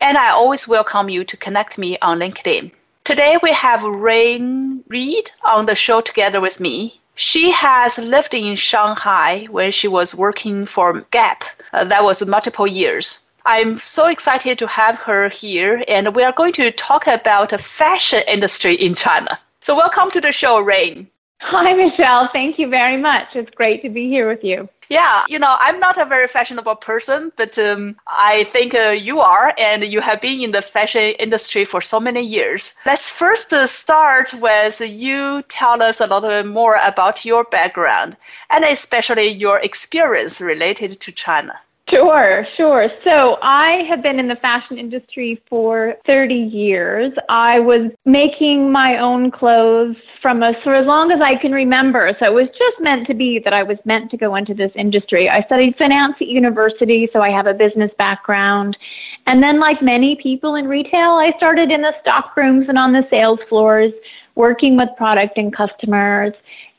and I always welcome you to connect me on LinkedIn. Today we have Rain Reed on the show together with me. She has lived in Shanghai when she was working for Gap. Uh, that was multiple years. I'm so excited to have her here, and we are going to talk about the fashion industry in China. So, welcome to the show, Rain. Hi, Michelle. Thank you very much. It's great to be here with you. Yeah, you know, I'm not a very fashionable person, but um, I think uh, you are, and you have been in the fashion industry for so many years. Let's first uh, start with you tell us a little more about your background and especially your experience related to China. Sure, sure. So I have been in the fashion industry for 30 years. I was making my own clothes from a, for as long as I can remember. So it was just meant to be that I was meant to go into this industry. I studied finance at university, so I have a business background. And then, like many people in retail, I started in the stock rooms and on the sales floors, working with product and customers.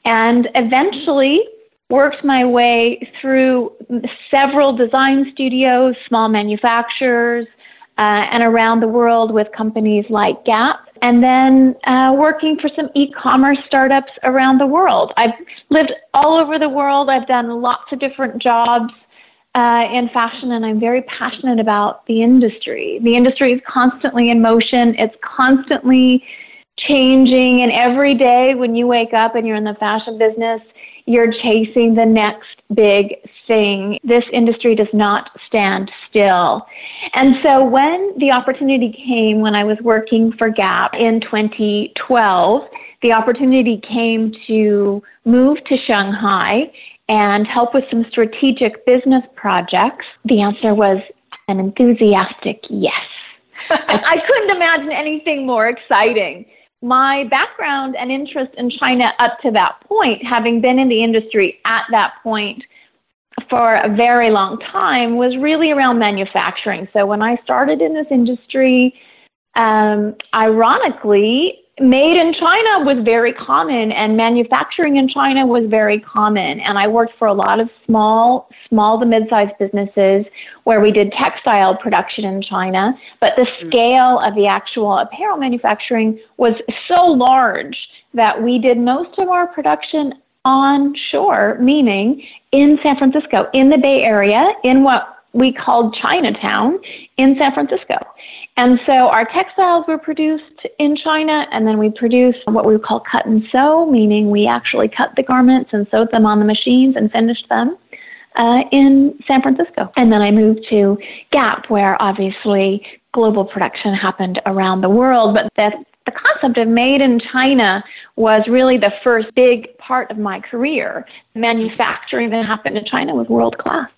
And eventually, worked my way through several design studios, small manufacturers, uh, and around the world with companies like Gap, and then uh, working for some e commerce startups around the world. I've lived all over the world, I've done lots of different jobs. Uh, in fashion, and I'm very passionate about the industry. The industry is constantly in motion. It's constantly changing, and every day when you wake up and you're in the fashion business, you're chasing the next big thing. This industry does not stand still. And so when the opportunity came when I was working for Gap in 2012, the opportunity came to move to Shanghai and help with some strategic business projects. The answer was an enthusiastic yes. I couldn't imagine anything more exciting my background and interest in China up to that point, having been in the industry at that point for a very long time, was really around manufacturing. So when I started in this industry, um, ironically, made in China was very common and manufacturing in China was very common. And I worked for a lot of small, small to mid-sized businesses where we did textile production in China. But the mm. scale of the actual apparel manufacturing was so large that we did most of our production onshore, meaning in San Francisco, in the Bay Area, in what we called Chinatown in San Francisco. And so our textiles were produced in China, and then we produced what we call cut and sew, meaning we actually cut the garments and sewed them on the machines and finished them uh, in San Francisco. And then I moved to Gap, where obviously global production happened around the world, but that the concept of made in China was really the first big part of my career. Manufacturing that happened in China was world class.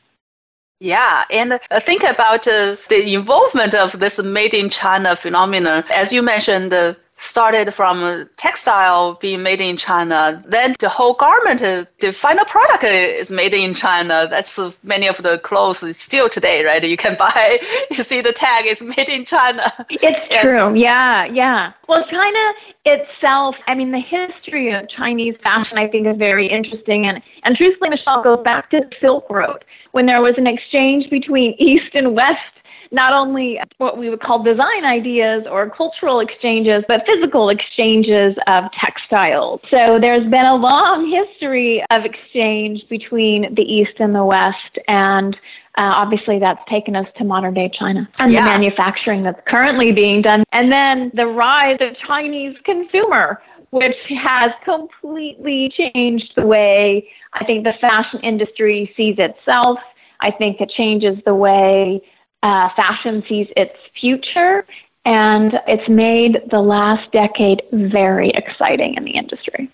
Yeah, and uh, think about uh, the involvement of this made in China phenomenon. As you mentioned, uh, started from textile being made in China, then the whole garment, uh, the final product is made in China. That's uh, many of the clothes still today, right? You can buy, you see the tag is made in China. It's true. Yeah, yeah. Well, China itself, I mean, the history of Chinese fashion, I think, is very interesting. And, and truthfully, Michelle, goes back to the Silk Road when there was an exchange between East and West not only what we would call design ideas or cultural exchanges, but physical exchanges of textiles. So there's been a long history of exchange between the East and the West. And uh, obviously that's taken us to modern day China and Yeah. the manufacturing that's currently being done. And then the rise of Chinese consumer, which has completely changed the way I think the fashion industry sees itself. I think it changes the way uh, fashion sees its future. And it's made the last decade very exciting in the industry.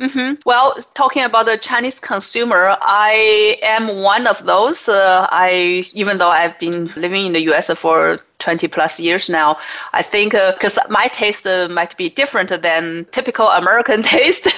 hmm Well, talking about the Chinese consumer, I am one of those. Uh, I even though I've been living in the U.S. for 20 plus years now, I think because my taste uh, might be different than typical American taste,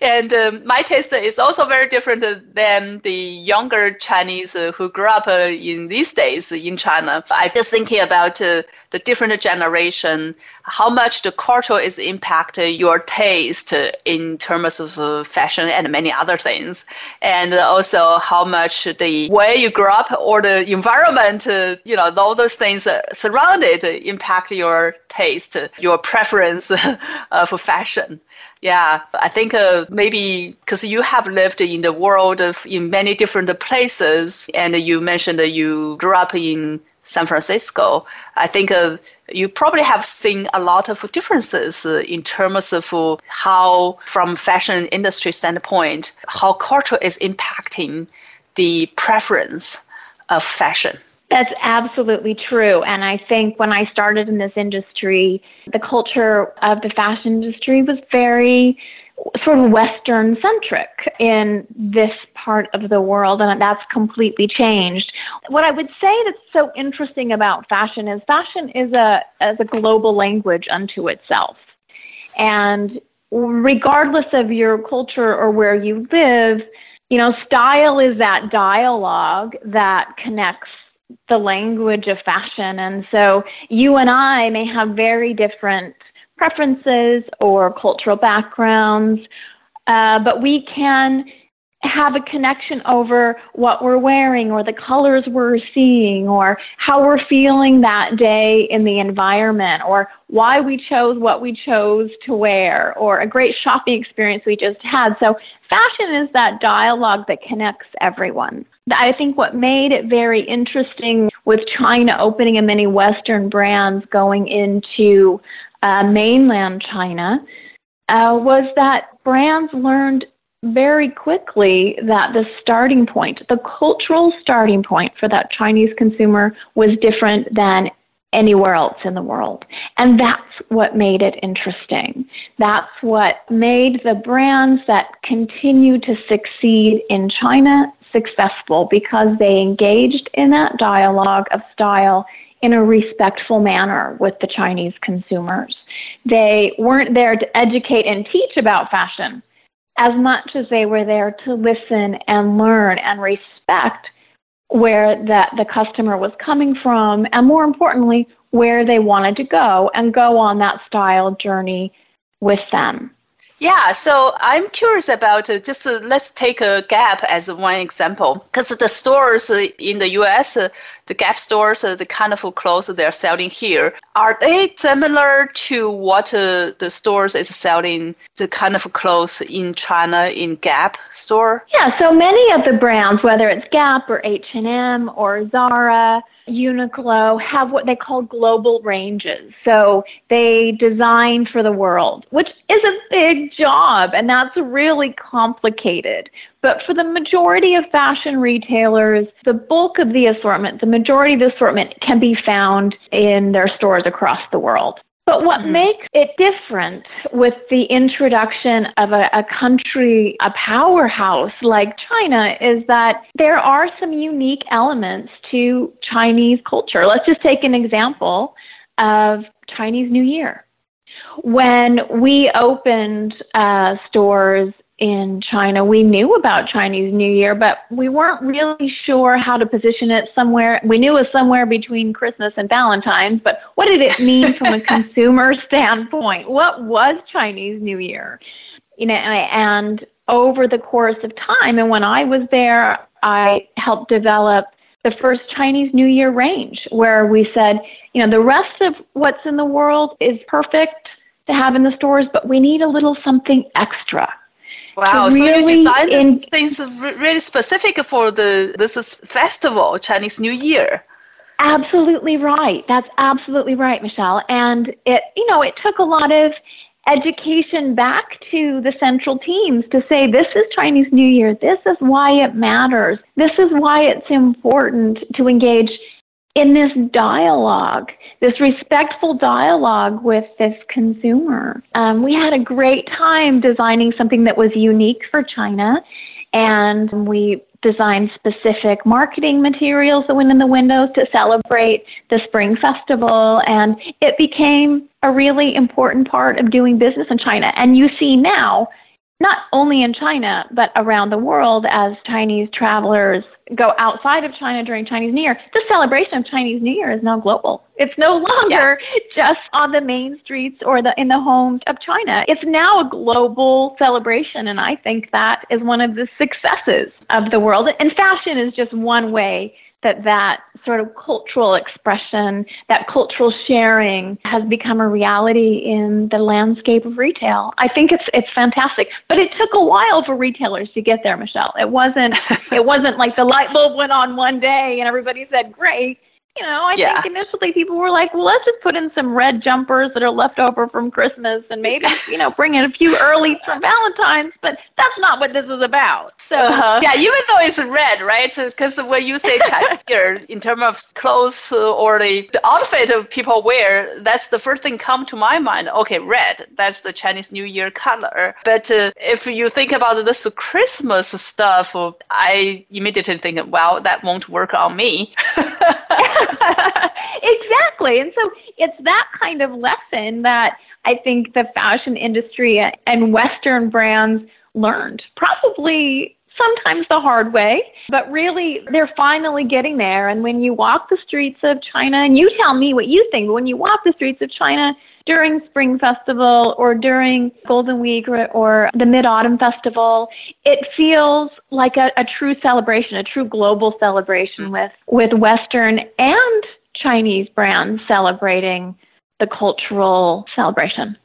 and um, my taste is also very different than the younger Chinese uh, who grew up uh, in these days in China. I'm just thinking about uh, the different generation, how much the culture is impact uh, your taste uh, in terms of uh, fashion and many other things, and also how much the way you grew up or the environment, uh, you know, all those things surrounded uh, impact your taste, uh, your preference uh, for fashion. Yeah, I think uh, maybe because you have lived in the world of, in many different places, and you mentioned that you grew up in San Francisco. I think uh, you probably have seen a lot of differences uh, in terms of uh, how, from fashion industry standpoint, how culture is impacting the preference of fashion. That's absolutely true. And I think when I started in this industry, the culture of the fashion industry was very sort of Western centric in this part of the world, and that's completely changed. What I would say that's so interesting about fashion is fashion is a, is a global language unto itself. And regardless of your culture or where you live, you know, style is that dialogue that connects the language of fashion. And so you and I may have very different preferences or cultural backgrounds, uh, but we can have a connection over what we're wearing or the colors we're seeing or how we're feeling that day in the environment or why we chose what we chose to wear or a great shopping experience we just had. So fashion is that dialogue that connects everyone. I think what made it very interesting with China opening and many Western brands going into uh, mainland China uh, was that brands learned very quickly that the starting point, the cultural starting point for that Chinese consumer was different than anywhere else in the world. And that's what made it interesting. That's what made the brands that continue to succeed in China successful because they engaged in that dialogue of style in a respectful manner with the Chinese consumers. They weren't there to educate and teach about fashion as much as they were there to listen and learn and respect where that the customer was coming from and more importantly where they wanted to go and go on that style journey with them. Yeah, so I'm curious about uh, just uh, let's take a Gap as one example because the stores uh, in the US, uh, the Gap stores, uh, the kind of clothes they're selling here, are they similar to what uh, the stores is selling the kind of clothes in China in Gap store? Yeah, so many of the brands, whether it's Gap or H&M or Zara, Uniqlo have what they call global ranges. So they design for the world, which is a big job and that's really complicated. But for the majority of fashion retailers, the bulk of the assortment, the majority of the assortment can be found in their stores across the world. But what Mhm. makes it different with the introduction of a, a country, a powerhouse like China, is that there are some unique elements to Chinese culture. Let's just take an example of Chinese New Year. When we opened uh, stores in China, we knew about Chinese New Year, but we weren't really sure how to position it somewhere. We knew it was somewhere between Christmas and Valentine's, but what did it mean from a consumer standpoint? What was Chinese New Year? You know, and over the course of time, and when I was there, I helped develop the first Chinese New Year range where we said, you know, the rest of what's in the world is perfect to have in the stores, but we need a little something extra. Wow, really so you designed in- things really specific for the this is festival, Chinese New Year. Absolutely right. That's absolutely right, Michelle. And it, you know, it took a lot of education back to the central teams to say this is Chinese New Year. This is why it matters. This is why it's important to engage in this dialogue, this respectful dialogue with this consumer. Um, we had a great time designing something that was unique for China, and we designed specific marketing materials that went in the windows to celebrate the Spring Festival, and it became a really important part of doing business in China. And you see now not only in China, but around the world as Chinese travelers go outside of China during Chinese New Year. The celebration of Chinese New Year is now global. It's no longer yeah. just on the main streets or the in the homes of China. It's now a global celebration and I think that is one of the successes of the world. And fashion is just one way that that sort of cultural expression, that cultural sharing has become a reality in the landscape of retail. I think it's it's fantastic. But it took a while for retailers to get there, Michelle. It wasn't it wasn't like the light bulb went on one day and everybody said, Great you know, I yeah. think initially people were like, well, let's just put in some red jumpers that are left over from Christmas and maybe, you know, bring in a few early from Valentine's, but that's not what this is about. So, uh-huh. yeah, even though it's red, right? Because when you say Chinese here, in terms of clothes or the, the outfit of people wear, that's the first thing come to my mind. Okay, red, that's the Chinese New Year color. But uh, if you think about this Christmas stuff, I immediately think, well, that won't work on me. exactly. And so it's that kind of lesson that I think the fashion industry and Western brands learned. Probably sometimes the hard way, but really they're finally getting there. And when you walk the streets of China, and you tell me what you think, when you walk the streets of China during Spring Festival or during Golden Week or, or the Mid Autumn Festival, it feels like a, a true celebration, a true global celebration with, with Western and Chinese brands celebrating the cultural celebration.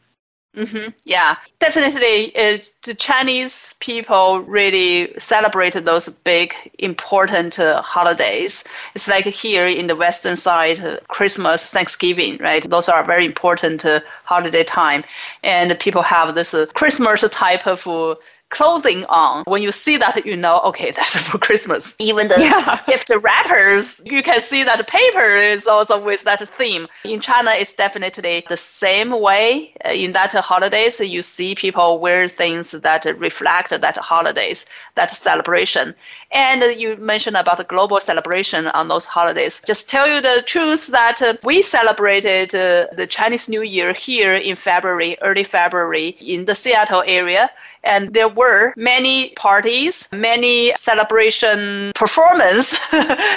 Mm-hmm. Yeah, definitely. Uh, the Chinese people really celebrate those big, important uh, holidays. It's like here in the Western side, uh, Christmas, Thanksgiving, right? Those are very important uh, holiday time, and people have this uh, Christmas type of uh, clothing on. When you see that, you know, okay, that's for Christmas. Even the yeah. gift wrappers, you can see that paper is also with that theme. In China, it's definitely the same way. Uh, in that holidays, you see people wear things that reflect that holidays, that celebration. And you mentioned about the global celebration on those holidays. Just tell you the truth that uh, we celebrated uh, the Chinese New Year here in February, early February in the Seattle area. And there were many parties, many celebration performance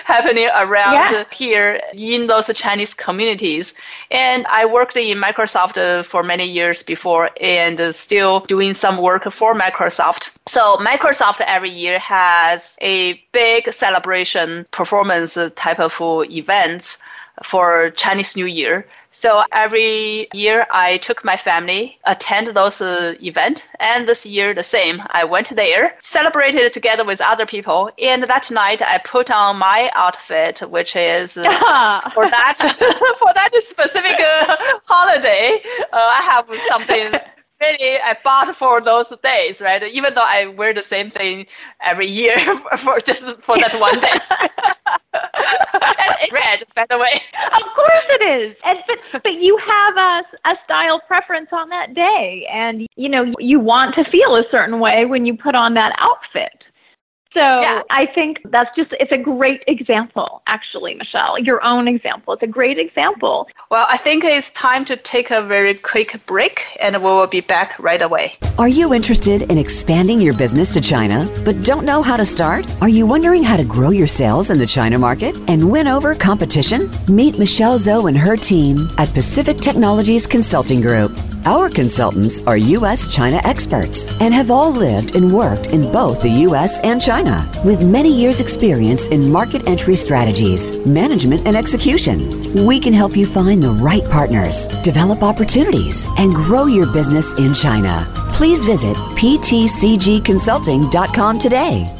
happening around yeah. here in those Chinese communities. And I worked in Microsoft uh, for many years before and uh, still doing some work for Microsoft. So Microsoft every year has a big celebration performance type of events for Chinese New Year. So every year I took my family, attend those uh, events, and this year the same. I went there, celebrated together with other people, and that night I put on my outfit, which is uh, for that for that specific uh, holiday. Uh, I have something really I bought for those days, right? Even though I wear the same thing every year for just for that one day. and it's red, by the way. Of course it is. And but but you have a a style preference on that day, and you know you want to feel a certain way when you put on that outfit. So yeah. I think that's just, it's a great example, actually, Michelle, your own example. It's a great example. Well, I think it's time to take a very quick break and we will be back right away. Are you interested in expanding your business to China, but don't know how to start? Are you wondering how to grow your sales in the China market and win over competition? Meet Michelle Zhou and her team at Pacific Technologies Consulting Group. Our consultants are U.S. China experts and have all lived and worked in both the U.S. and China with many years' experience in market entry strategies, management, and execution. We can help you find the right partners, develop opportunities, and grow your business in China. please visit ptcgconsulting.com today.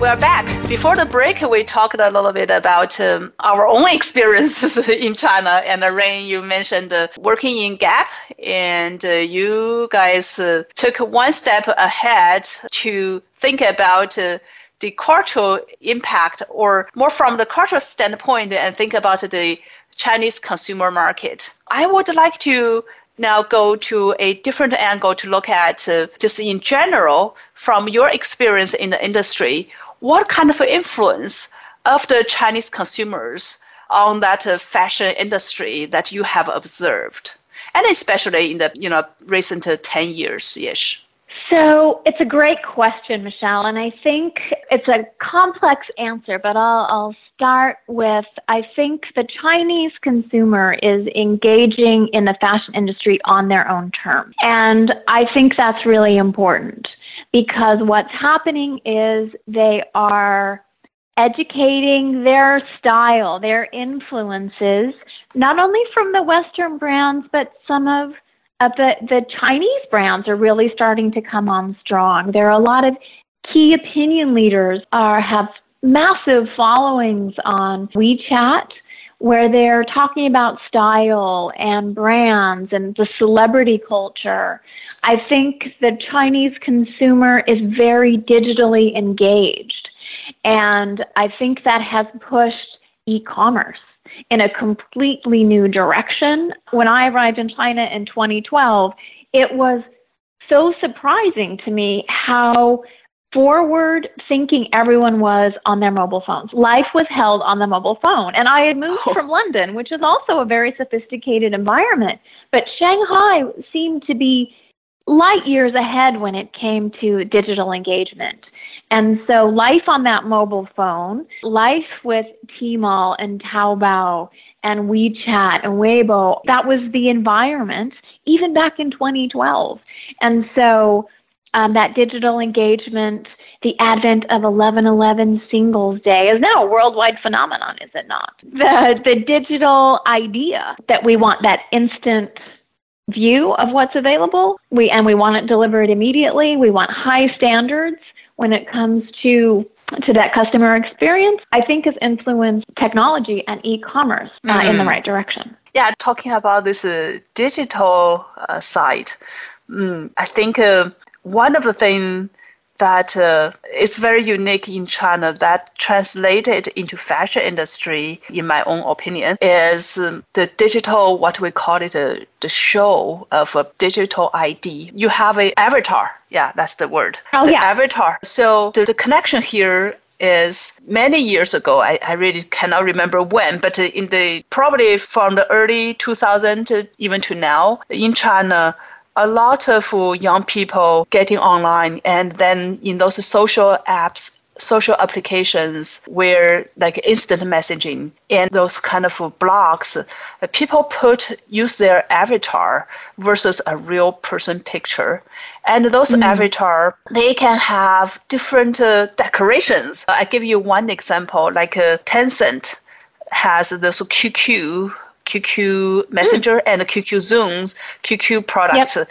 We're back. Before the break, we talked a little bit about um, our own experiences in China. And uh, Rain, you mentioned uh, working in Gap, and uh, you guys uh, took one step ahead to think about uh, the cultural impact, or more from the cultural standpoint, and think about the Chinese consumer market. I would like to now go to a different angle to look at uh, just in general from your experience in the industry what kind of influence of the Chinese consumers on that uh, fashion industry that you have observed, and especially in the you know recent uh, ten years ish? So it's a great question, Michelle, and I think it's a complex answer, but I'll, I'll start with I think the Chinese consumer is engaging in the fashion industry on their own terms. And I think that's really important because what's happening is they are educating their style, their influences, not only from the Western brands, but some of, of the, the Chinese brands are really starting to come on strong. There are a lot of key opinion leaders are have massive followings on WeChat where they're talking about style and brands and the celebrity culture. I think the Chinese consumer is very digitally engaged. And I think that has pushed e commerce in a completely new direction. When I arrived in China in 2012, it was so surprising to me how forward thinking everyone was on their mobile phones. Life was held on the mobile phone. And I had moved oh. from London, which is also a very sophisticated environment. But Shanghai seemed to be light years ahead when it came to digital engagement. And so life on that mobile phone, life with Tmall and Taobao and WeChat and Weibo, that was the environment even back in 2012. And so um, that digital engagement, the advent of 1111 Singles Day is now a worldwide phenomenon, is it not? The, the digital idea that we want that instant view of what's available, we, and we want it delivered immediately. We want high standards when it comes to to that customer experience, I think has influenced technology and e-commerce uh, mm. in the mm-hmm. right direction. Yeah, talking about this uh, digital uh, side, mm, I think uh, one of the things that uh, is very unique in China that translated into fashion industry, in my own opinion, is um, the digital, what we call it, uh, the show of a digital ID. You have an avatar. Yeah, that's the word. Oh, the yeah. avatar. So the, the connection here is many years ago. I, I really cannot remember when, but in the probably from the early 2000 to even to now in China, a lot of young people getting online and then in those social apps social applications where like instant messaging and those kind of blogs people put use their avatar versus a real person picture and those mm. avatar they can have different uh, decorations i give you one example like uh, tencent has this qq QQ Messenger mm. and QQ Zones, QQ products. Yep.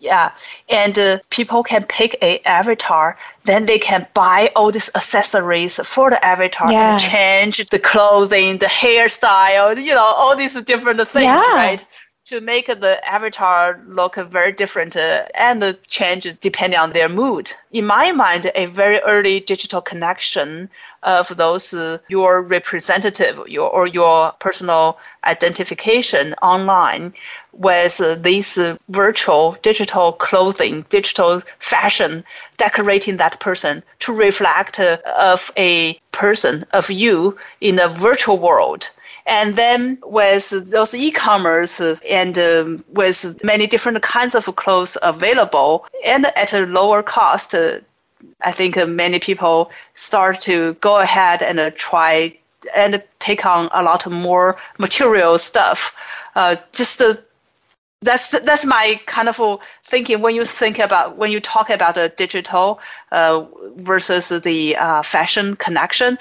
Yeah, and uh, people can pick a avatar. Then they can buy all these accessories for the avatar yeah. and change the clothing, the hairstyle, you know, all these different things, yeah. right? To make the avatar look very different uh, and change depending on their mood. In my mind, a very early digital connection of those uh, your representative your, or your personal identification online with uh, this uh, virtual digital clothing, digital fashion, decorating that person to reflect uh, of a person of you in a virtual world And then with those e-commerce and um, with many different kinds of clothes available and at a lower cost, uh, I think many people start to go ahead and uh, try and take on a lot more material stuff. Uh, just uh, that's that's my kind of thinking when you think about when you talk about the digital uh, versus the uh, fashion connection.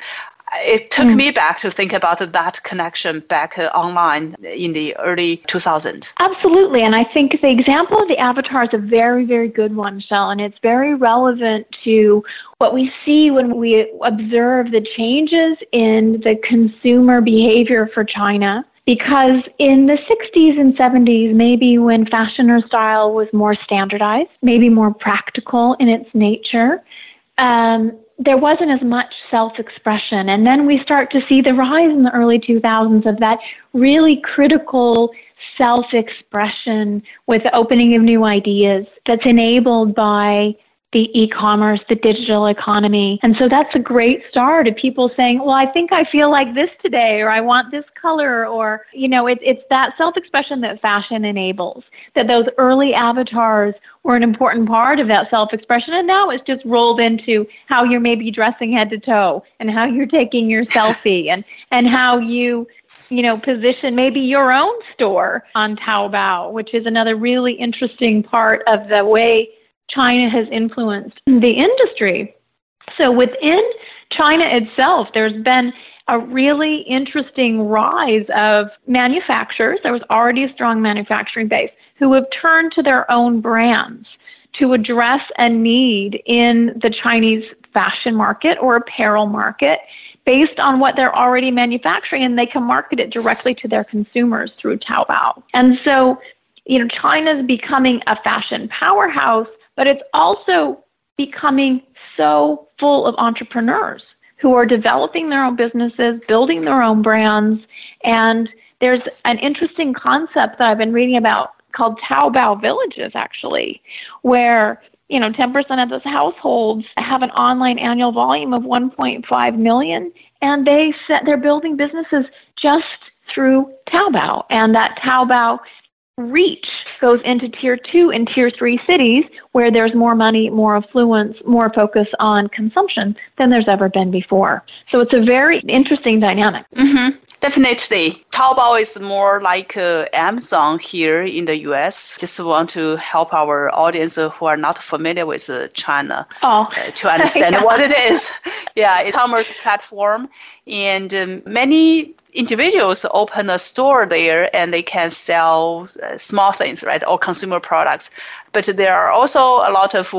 It took mm. me back to think about that connection back uh, online in the early 2000s. Absolutely, and I think the example of the avatar is a very, very good one, Shell, and it's very relevant to what we see when we observe the changes in the consumer behavior for China because in the 60s and 70s, maybe when fashion or style was more standardized, maybe more practical in its nature, um, there wasn't as much self expression. And then we start to see the rise in the early 2000s of that really critical self expression with the opening of new ideas that's enabled by the e-commerce, the digital economy. And so that's a great start of people saying, well, I think I feel like this today, or I want this color, or, you know, it, it's that self-expression that fashion enables, that those early avatars were an important part of that self-expression. And now it's just rolled into how you're maybe dressing head to toe and how you're taking your selfie and, and how you you know, position maybe your own store on Taobao, which is another really interesting part of the way China has influenced the industry. So within China itself, there's been a really interesting rise of manufacturers. There was already a strong manufacturing base who have turned to their own brands to address a need in the Chinese fashion market or apparel market based on what they're already manufacturing and they can market it directly to their consumers through Taobao. And so, you know, China's becoming a fashion powerhouse but it's also becoming so full of entrepreneurs who are developing their own businesses, building their own brands. And there's an interesting concept that I've been reading about called Taobao villages, actually, where you know 10% of those households have an online annual volume of 1.5 million, and they set they're building businesses just through Taobao, and that Taobao reach goes into tier two and tier three cities where there's more money, more affluence, more focus on consumption than there's ever been before. So it's a very interesting dynamic. Mm-hmm. Definitely. Taobao is more like uh, Amazon here in the US. Just want to help our audience who are not familiar with uh, China oh. uh, to understand yeah. what it is. yeah, e-commerce platform. And um, many individuals open a store there and they can sell uh, small things, right, or consumer products. But there are also a lot of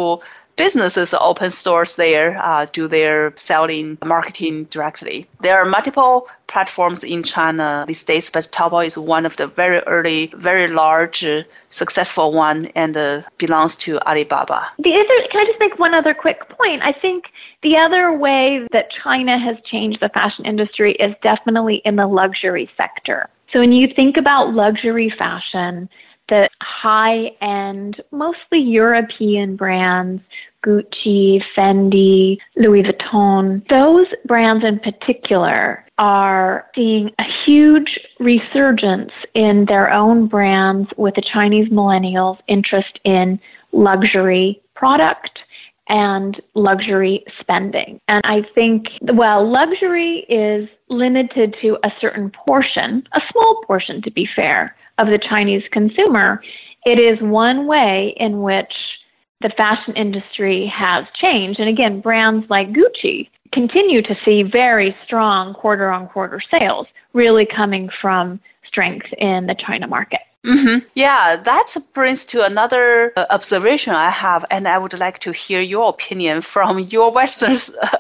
businesses open stores there, uh, do their selling, marketing directly. There are multiple platforms in China these days, but Taobao is one of the very early, very large, uh, successful one and uh, belongs to Alibaba. The other, can I just make one other quick point? I think the other way that China has changed the fashion industry is definitely in the luxury sector. So when you think about luxury fashion, the high end, mostly European brands Gucci, Fendi, Louis Vuitton, those brands in particular are seeing a huge resurgence in their own brands with the Chinese millennials' interest in luxury product and luxury spending. And I think, well, luxury is limited to a certain portion, a small portion to be fair, of the Chinese consumer. It is one way in which the fashion industry has changed. And again, brands like Gucci continue to see very strong quarter on quarter sales, really coming from strength in the China market. Mm-hmm. Yeah, that brings to another uh, observation I have, and I would like to hear your opinion from your Western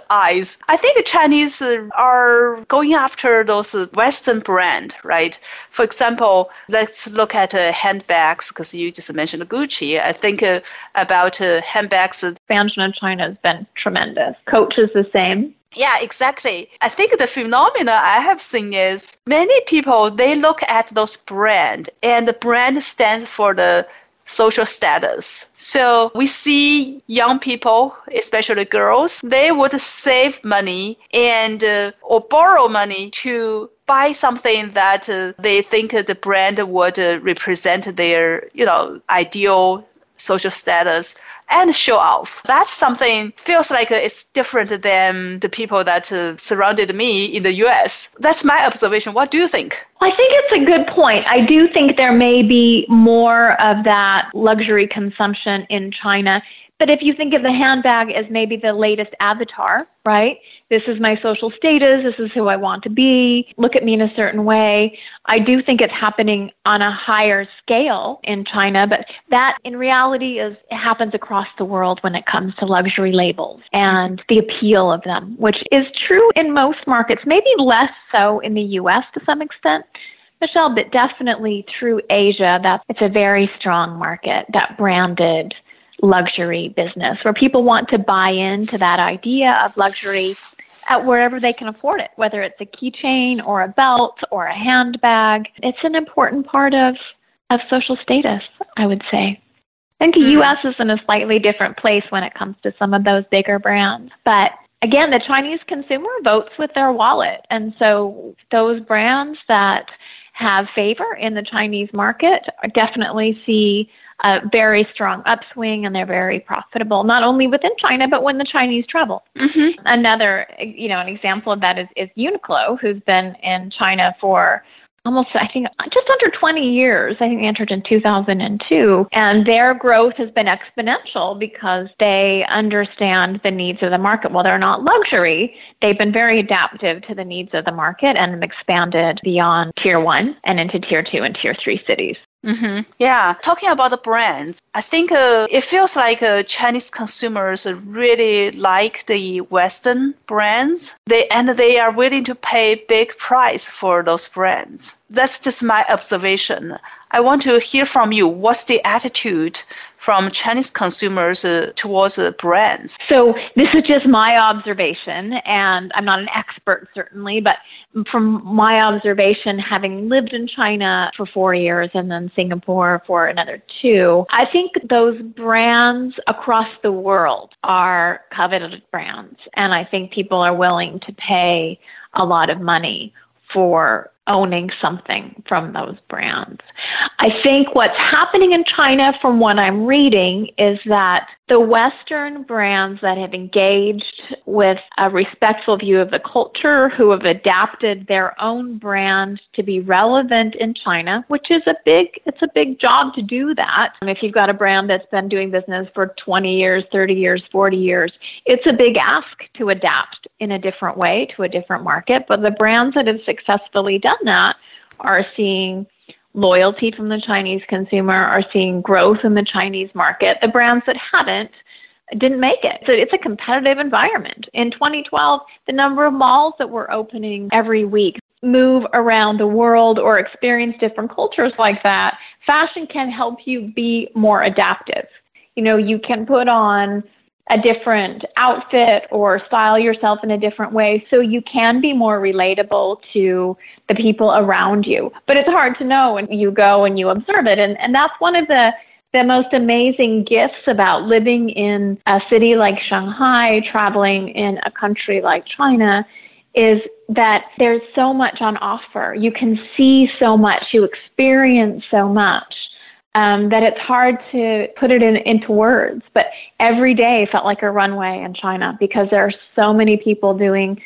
eyes. I think Chinese are going after those Western brand, right? For example, let's look at uh, handbags, because you just mentioned Gucci. I think uh, about uh, handbags. Expansion in China has been tremendous. Coach is the same. Yeah, exactly. I think the phenomena I have seen is many people they look at those brand and the brand stands for the social status. So we see young people, especially girls, they would save money and uh, or borrow money to buy something that uh, they think the brand would uh, represent their, you know, ideal social status and show off. That's something feels like it's different than the people that uh, surrounded me in the US. That's my observation. What do you think? I think it's a good point. I do think there may be more of that luxury consumption in China. But if you think of the handbag as maybe the latest avatar, right? This is my social status. This is who I want to be. Look at me in a certain way. I do think it's happening on a higher scale in China, but that in reality is happens across the world when it comes to luxury labels and the appeal of them, which is true in most markets, maybe less so in the US to some extent. Michelle, but definitely through Asia, that it's a very strong market, that branded luxury business where people want to buy into that idea of luxury at wherever they can afford it, whether it's a keychain or a belt or a handbag. It's an important part of, of social status, I would say. I think the mm. US is in a slightly different place when it comes to some of those bigger brands. But again, the Chinese consumer votes with their wallet. And so those brands that have favor in the Chinese market definitely see a very strong upswing and they're very profitable, not only within China, but when the Chinese travel. Mm-hmm. Another, you know, an example of that is, is Uniqlo, who's been in China for almost, I think, just under 20 years. I think they entered in 2002. And their growth has been exponential because they understand the needs of the market. While they're not luxury, they've been very adaptive to the needs of the market and have expanded beyond tier one and into tier two and tier three cities. Mm-hmm. Yeah, talking about the brands, I think uh, it feels like uh, Chinese consumers really like the Western brands. They and they are willing to pay big price for those brands. That's just my observation. I want to hear from you. What's the attitude from Chinese consumers uh, towards uh, brands? So this is just my observation, and I'm not an expert certainly, but from my observation, having lived in China for four years and then Singapore for another two, I think those brands across the world are coveted brands, and I think people are willing to pay a lot of money for owning something from those brands. I think what's happening in China, from what I'm reading, is that the Western brands that have engaged with a respectful view of the culture, who have adapted their own brand to be relevant in China, which is a big, it's a big job to do that. And if you've got a brand that's been doing business for 20 years, 30 years, 40 years, it's a big ask to adapt in a different way to a different market. But the brands that have successfully done that are seeing loyalty from the Chinese consumer, are seeing growth in the Chinese market. The brands that haven't didn't make it. So it's a competitive environment. In 2012, the number of malls that were opening every week move around the world or experience different cultures like that, fashion can help you be more adaptive. You know, you can put on a different outfit or style yourself in a different way so you can be more relatable to the people around you. But it's hard to know when you go and you observe it. And, and that's one of the, the most amazing gifts about living in a city like Shanghai, traveling in a country like China, is that there's so much on offer. You can see so much, you experience so much um, that it's hard to put it in, into words. But every day felt like a runway in China because there are so many people doing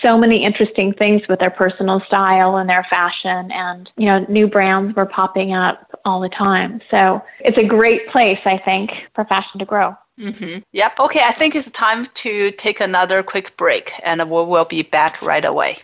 so many interesting things with their personal style and their fashion. And you know new brands were popping up all the time. So it's a great place i think for fashion to grow. Mm-hmm. yep. Okay. I think it's time to take another quick break and we will be back right away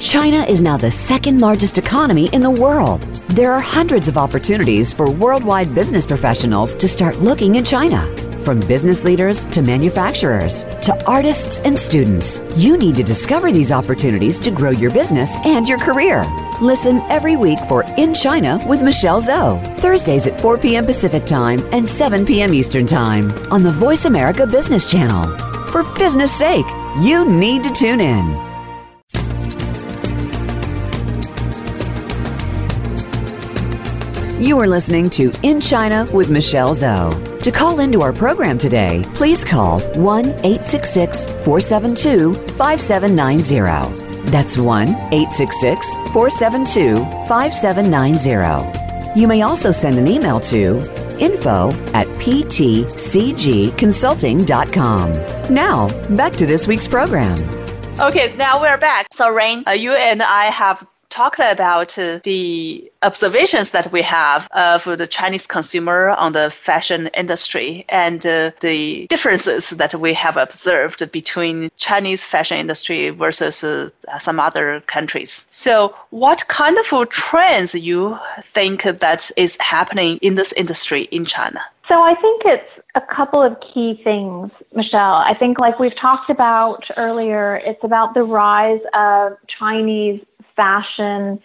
China is now the second largest economy in the world. There are hundreds of opportunities for worldwide business professionals to start looking in China. From business leaders to manufacturers to artists and students, you need to discover these opportunities to grow your business and your career. Listen every week for In China with Michelle Zhou, Thursdays at 4 p.m. Pacific Time and 7 p.m. Eastern Time on the Voice America Business Channel. For business sake, you need to tune in. You are listening to In China with Michelle Zhou. To call into our program today, please call 1 866 472 5790. That's 1 866 472 5790. You may also send an email to info at ptcgconsulting.com. Now, back to this week's program. Okay, now we're back. So, Rain, uh, you and I have talked about the observations that we have of the Chinese consumer on the fashion industry and uh, the differences that we have observed between Chinese fashion industry versus uh, some other countries. So, what kind of trends you think that is happening in this industry in China? So, I think it's a couple of key things, Michelle. I think, like we've talked about earlier, it's about the rise of Chinese fashion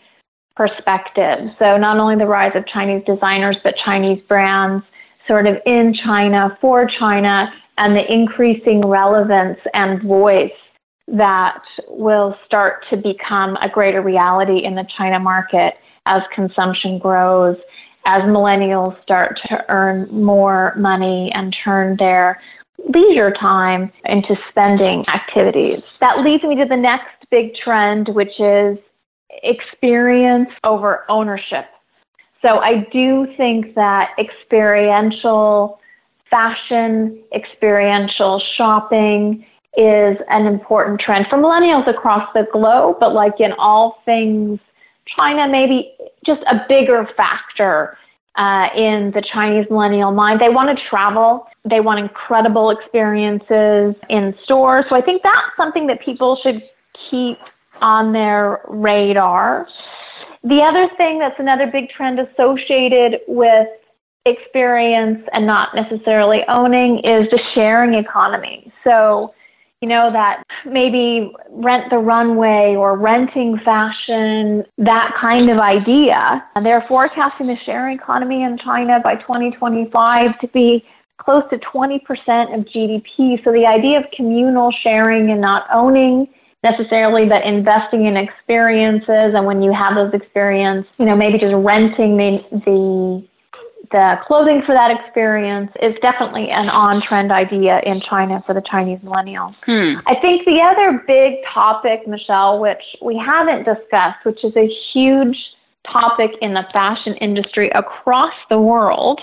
perspective. So not only the rise of Chinese designers, but Chinese brands sort of in China, for China, and the increasing relevance and voice that will start to become a greater reality in the China market as consumption grows, as millennials start to earn more money and turn their leisure time into spending activities. That leads me to the next big trend, which is experience over ownership. So I do think that experiential fashion, experiential shopping is an important trend for millennials across the globe, but like in all things China, maybe just a bigger factor uh, in the Chinese millennial mind. They want to travel. They want incredible experiences in stores. So I think that's something that people should keep on their radar. The other thing that's another big trend associated with experience and not necessarily owning is the sharing economy. So, you know, that maybe rent the runway or renting fashion, that kind of idea. And they're forecasting the sharing economy in China by 2025 to be close to 20% of GDP. So the idea of communal sharing and not owning necessarily, but investing in experiences. And when you have those experiences, you know, maybe just renting the, the the clothing for that experience is definitely an on trend idea in China for the Chinese millennials. Hmm. I think the other big topic, Michelle, which we haven't discussed, which is a huge topic in the fashion industry across the world,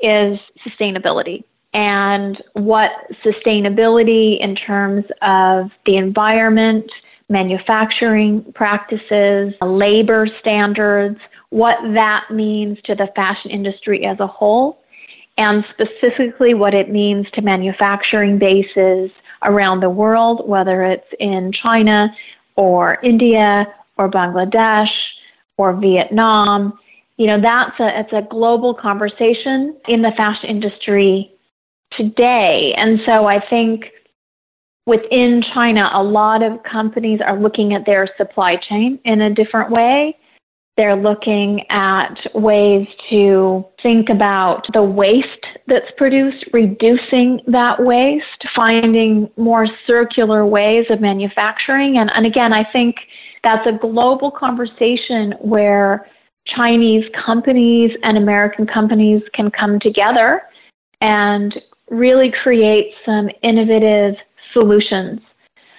is sustainability and what sustainability in terms of the environment, manufacturing practices, labor standards, what that means to the fashion industry as a whole, and specifically what it means to manufacturing bases around the world, whether it's in China or India or Bangladesh or Vietnam. You know, that's a, it's a global conversation in the fashion industry today. And so I think within China, a lot of companies are looking at their supply chain in a different way. They're looking at ways to think about the waste that's produced, reducing that waste, finding more circular ways of manufacturing. And, and again, I think that's a global conversation where Chinese companies and American companies can come together and really create some innovative solutions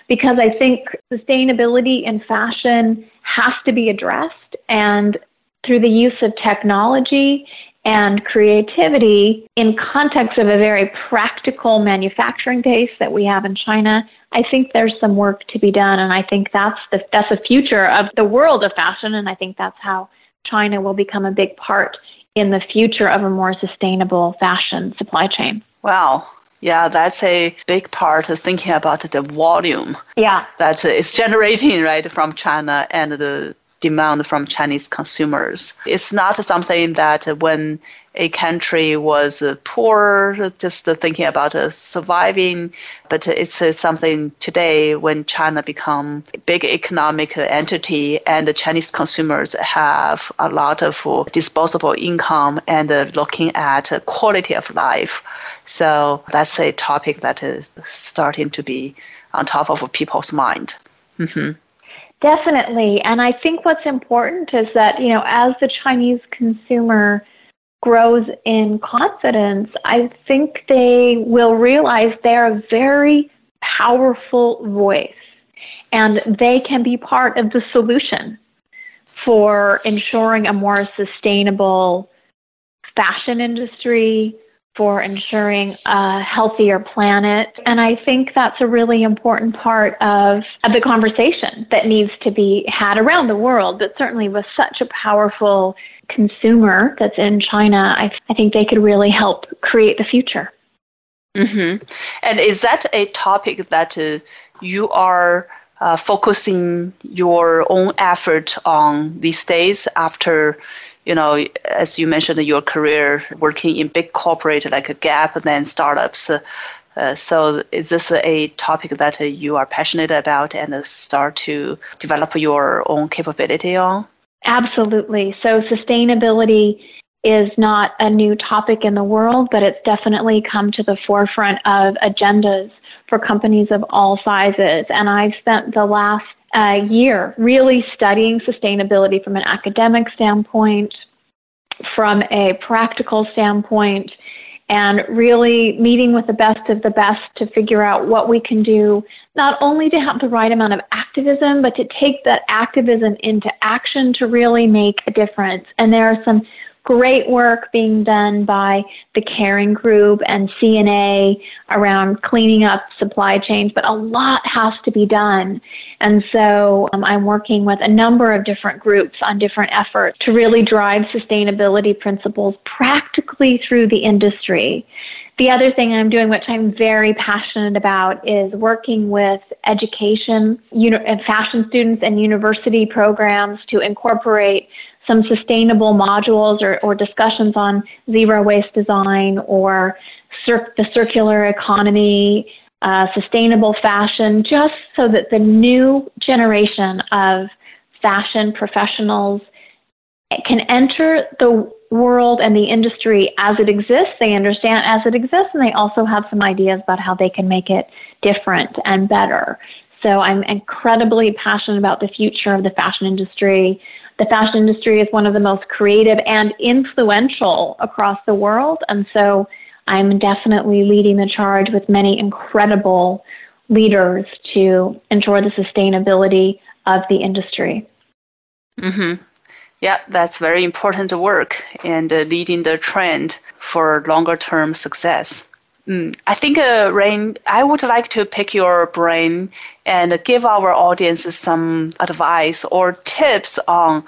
because I think sustainability in fashion has to be addressed and through the use of technology and creativity in context of a very practical manufacturing base that we have in China, I think there's some work to be done and I think that's the that's the future of the world of fashion and I think that's how China will become a big part in the future of a more sustainable fashion supply chain. Wow. Yeah, that's a big part of thinking about the volume. Yeah. That is generating, right, from China and the demand from Chinese consumers. It's not something that when a country was poor, just thinking about surviving, but it's something today when China become a big economic entity and the Chinese consumers have a lot of disposable income and looking at quality of life. So that's a topic that is starting to be on top of people's mind. Mm-hmm. Definitely. And I think what's important is that, you know, as the Chinese consumer grows in confidence, I think they will realize they're a very powerful voice. and they can be part of the solution for ensuring a more sustainable fashion industry, for ensuring a healthier planet. And I think that's a really important part of, of the conversation that needs to be had around the world, but certainly with such a powerful consumer that's in China, I, I think they could really help create the future. Mm-hmm. And is that a topic that uh, you are uh, focusing your own effort on these days after you know, as you mentioned, your career working in big corporate like a Gap and then startups. Uh, so is this a topic that uh, you are passionate about and start to develop your own capability on? Absolutely. So sustainability is not a new topic in the world, but it's definitely come to the forefront of agendas for companies of all sizes. And I've spent the last uh, year really studying sustainability from an academic standpoint, from a practical standpoint, and really meeting with the best of the best to figure out what we can do, not only to have the right amount of activism, but to take that activism into action to really make a difference. And there are some great work being done by the Kering Group and C&A around cleaning up supply chains, but a lot has to be done. And so um, I'm working with a number of different groups on different efforts to really drive sustainability principles practically through the industry. The other thing I'm doing, which I'm very passionate about, is working with education, uni- fashion students and university programs to incorporate some sustainable modules or, or discussions on zero waste design or cir- the circular economy, uh, sustainable fashion, just so that the new generation of fashion professionals can enter the world and the industry as it exists. They understand as it exists, and they also have some ideas about how they can make it different and better. So I'm incredibly passionate about the future of the fashion industry. The fashion industry is one of the most creative and influential across the world. And so I'm definitely leading the charge with many incredible leaders to ensure the sustainability of the industry. Mm-hmm. Yeah, that's very important work and uh, leading the trend for longer term success. Mm, I think, uh, Rayne, I would like to pick your brain and give our audience some advice or tips on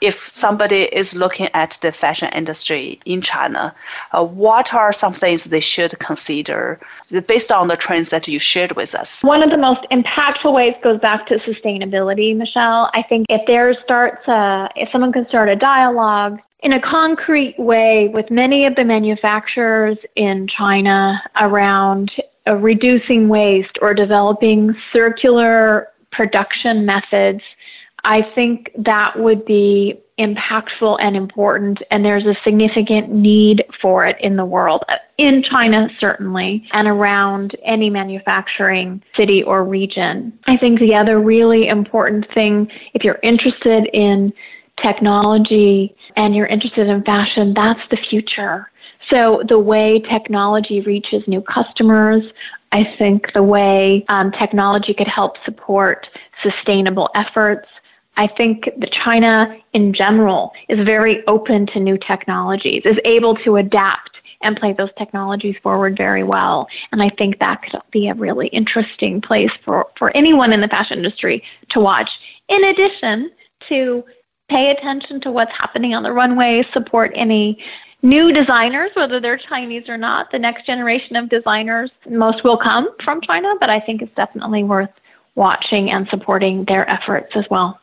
if somebody is looking at the fashion industry in China, uh, what are some things they should consider based on the trends that you shared with us? One of the most impactful ways goes back to sustainability, Michelle. I think if there starts, a, if someone can start a dialogue in a concrete way with many of the manufacturers in China around uh, reducing waste or developing circular production methods, I think that would be impactful and important, and there's a significant need for it in the world, in China certainly, and around any manufacturing city or region. I think the other really important thing, if you're interested in technology and you're interested in fashion, that's the future. So the way technology reaches new customers, I think the way um, technology could help support sustainable efforts. I think that China in general is very open to new technologies, is able to adapt and play those technologies forward very well. And I think that could be a really interesting place for, for anyone in the fashion industry to watch. In addition to pay attention to what's happening on the runway, support any new designers, whether they're Chinese or not. The next generation of designers, most will come from China, but I think it's definitely worth watching and supporting their efforts as well.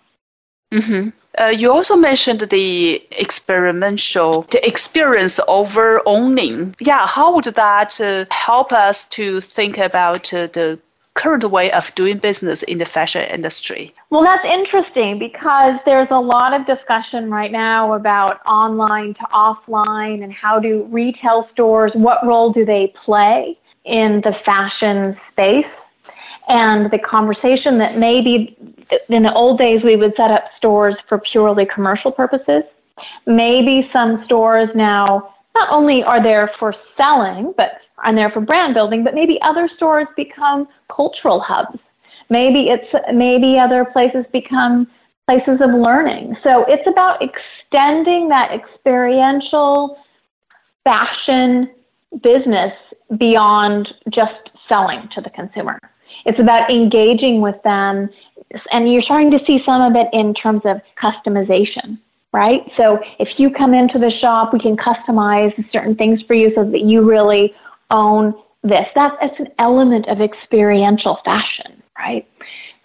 Mm-hmm. Uh, you also mentioned the experimental, the experience over owning. Yeah, how would that uh, help us to think about uh, the current way of doing business in the fashion industry? Well, that's interesting because there's a lot of discussion right now about online to offline and how do retail stores, what role do they play in the fashion space? And the conversation that maybe in the old days we would set up stores for purely commercial purposes. Maybe some stores now not only are there for selling, but are there for brand building, but maybe other stores become cultural hubs. Maybe it's maybe other places become places of learning. So it's about extending that experiential fashion business beyond just selling to the consumer. It's about engaging with them, and you're starting to see some of it in terms of customization, right? So if you come into the shop, we can customize certain things for you so that you really own this. That's, an element of experiential fashion, right?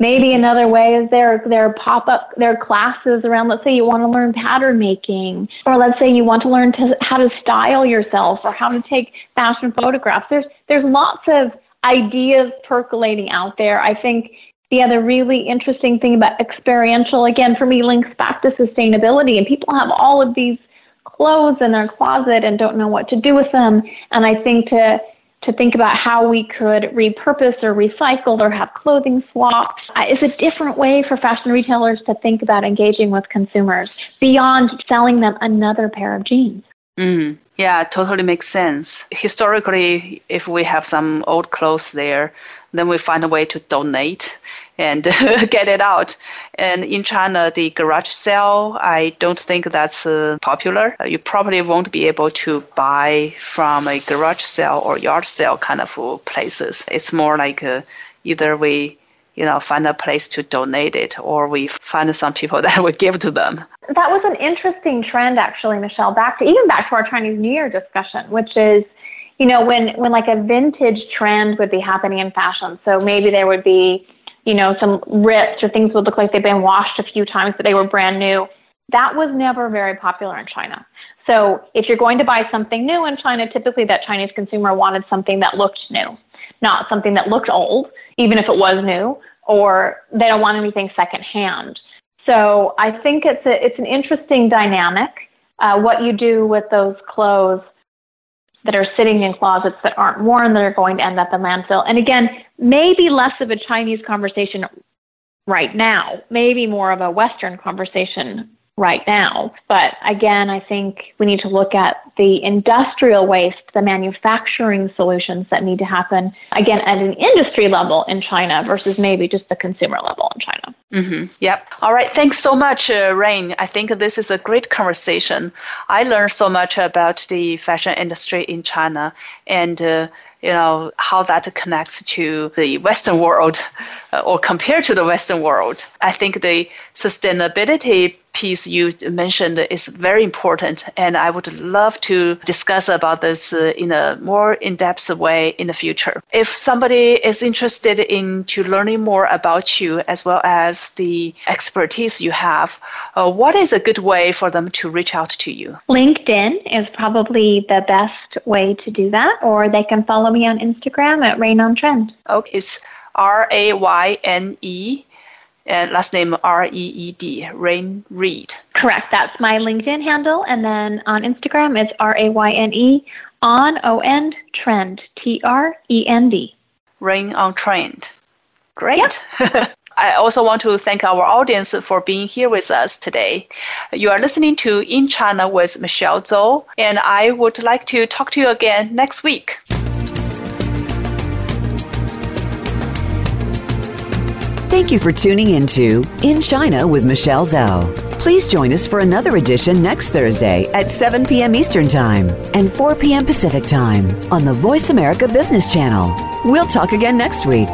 Maybe another way is there there pop up there are classes around. Let's say you want to learn pattern making, or let's say you want to learn to, how to style yourself, or how to take fashion photographs. There's there's lots of ideas percolating out there. I think the other really interesting thing about experiential, again, for me, links back to sustainability. And people have all of these clothes in their closet and don't know what to do with them. And I think to to think about how we could repurpose or recycle or have clothing swaps uh, is a different way for fashion retailers to think about engaging with consumers beyond selling them another pair of jeans. Mm, yeah, totally makes sense. Historically, if we have some old clothes there, then we find a way to donate and get it out. And in China, the garage sale, I don't think that's uh, popular. Uh, you probably won't be able to buy from a garage sale or yard sale kind of places. It's more like uh, either we you know, find a place to donate it, or we find some people that would give to them. That was an interesting trend, actually, Michelle. Back to even back to our Chinese New Year discussion, which is, you know, when when like a vintage trend would be happening in fashion. So maybe there would be you know, some rips or things would look like they've been washed a few times, but they were brand new. That was never very popular in China. So if you're going to buy something new in China, typically that Chinese consumer wanted something that looked new, not something that looked old, even if it was new, or they don't want anything secondhand. So I think it's a, it's an interesting dynamic. Uh, what you do with those clothes that are sitting in closets that aren't worn that are going to end up in landfill. And again, maybe less of a Chinese conversation right now, maybe more of a Western conversation right now. But again, I think we need to look at the industrial waste, the manufacturing solutions that need to happen, again, at an industry level in China versus maybe just the consumer level in China. Mm-hmm. Yep. All right. Thanks so much, uh, Rayne. I think this is a great conversation. I learned so much about the fashion industry in China and uh, you know how that connects to the western world uh, or compared to the western world i think the sustainability piece you mentioned is very important and i would love to discuss about this uh, in a more in-depth way in the future. If somebody is interested in to learning more about you as well as the expertise you have uh, what is a good way for them to reach out to you? Linkedin is probably the best way to do that or they can follow me on instagram at rayne on trend okay it's r-a-y-n-e and last name R E E D, Rayne Reed. Correct. That's my LinkedIn handle. And then on Instagram, it's R A Y N E on O N Trend, T R E N D. Rayne on Trend. Great. Yep. I also want to thank our audience for being here with us today. You are listening to In China with Michelle Zhou, and I would like to talk to you again next week. Thank you for tuning into In China with Michelle Zhou. Please join us for another edition next Thursday at 7 p.m. Eastern Time and 4 p.m. Pacific Time on the Voice America Business Channel. We'll talk again next week.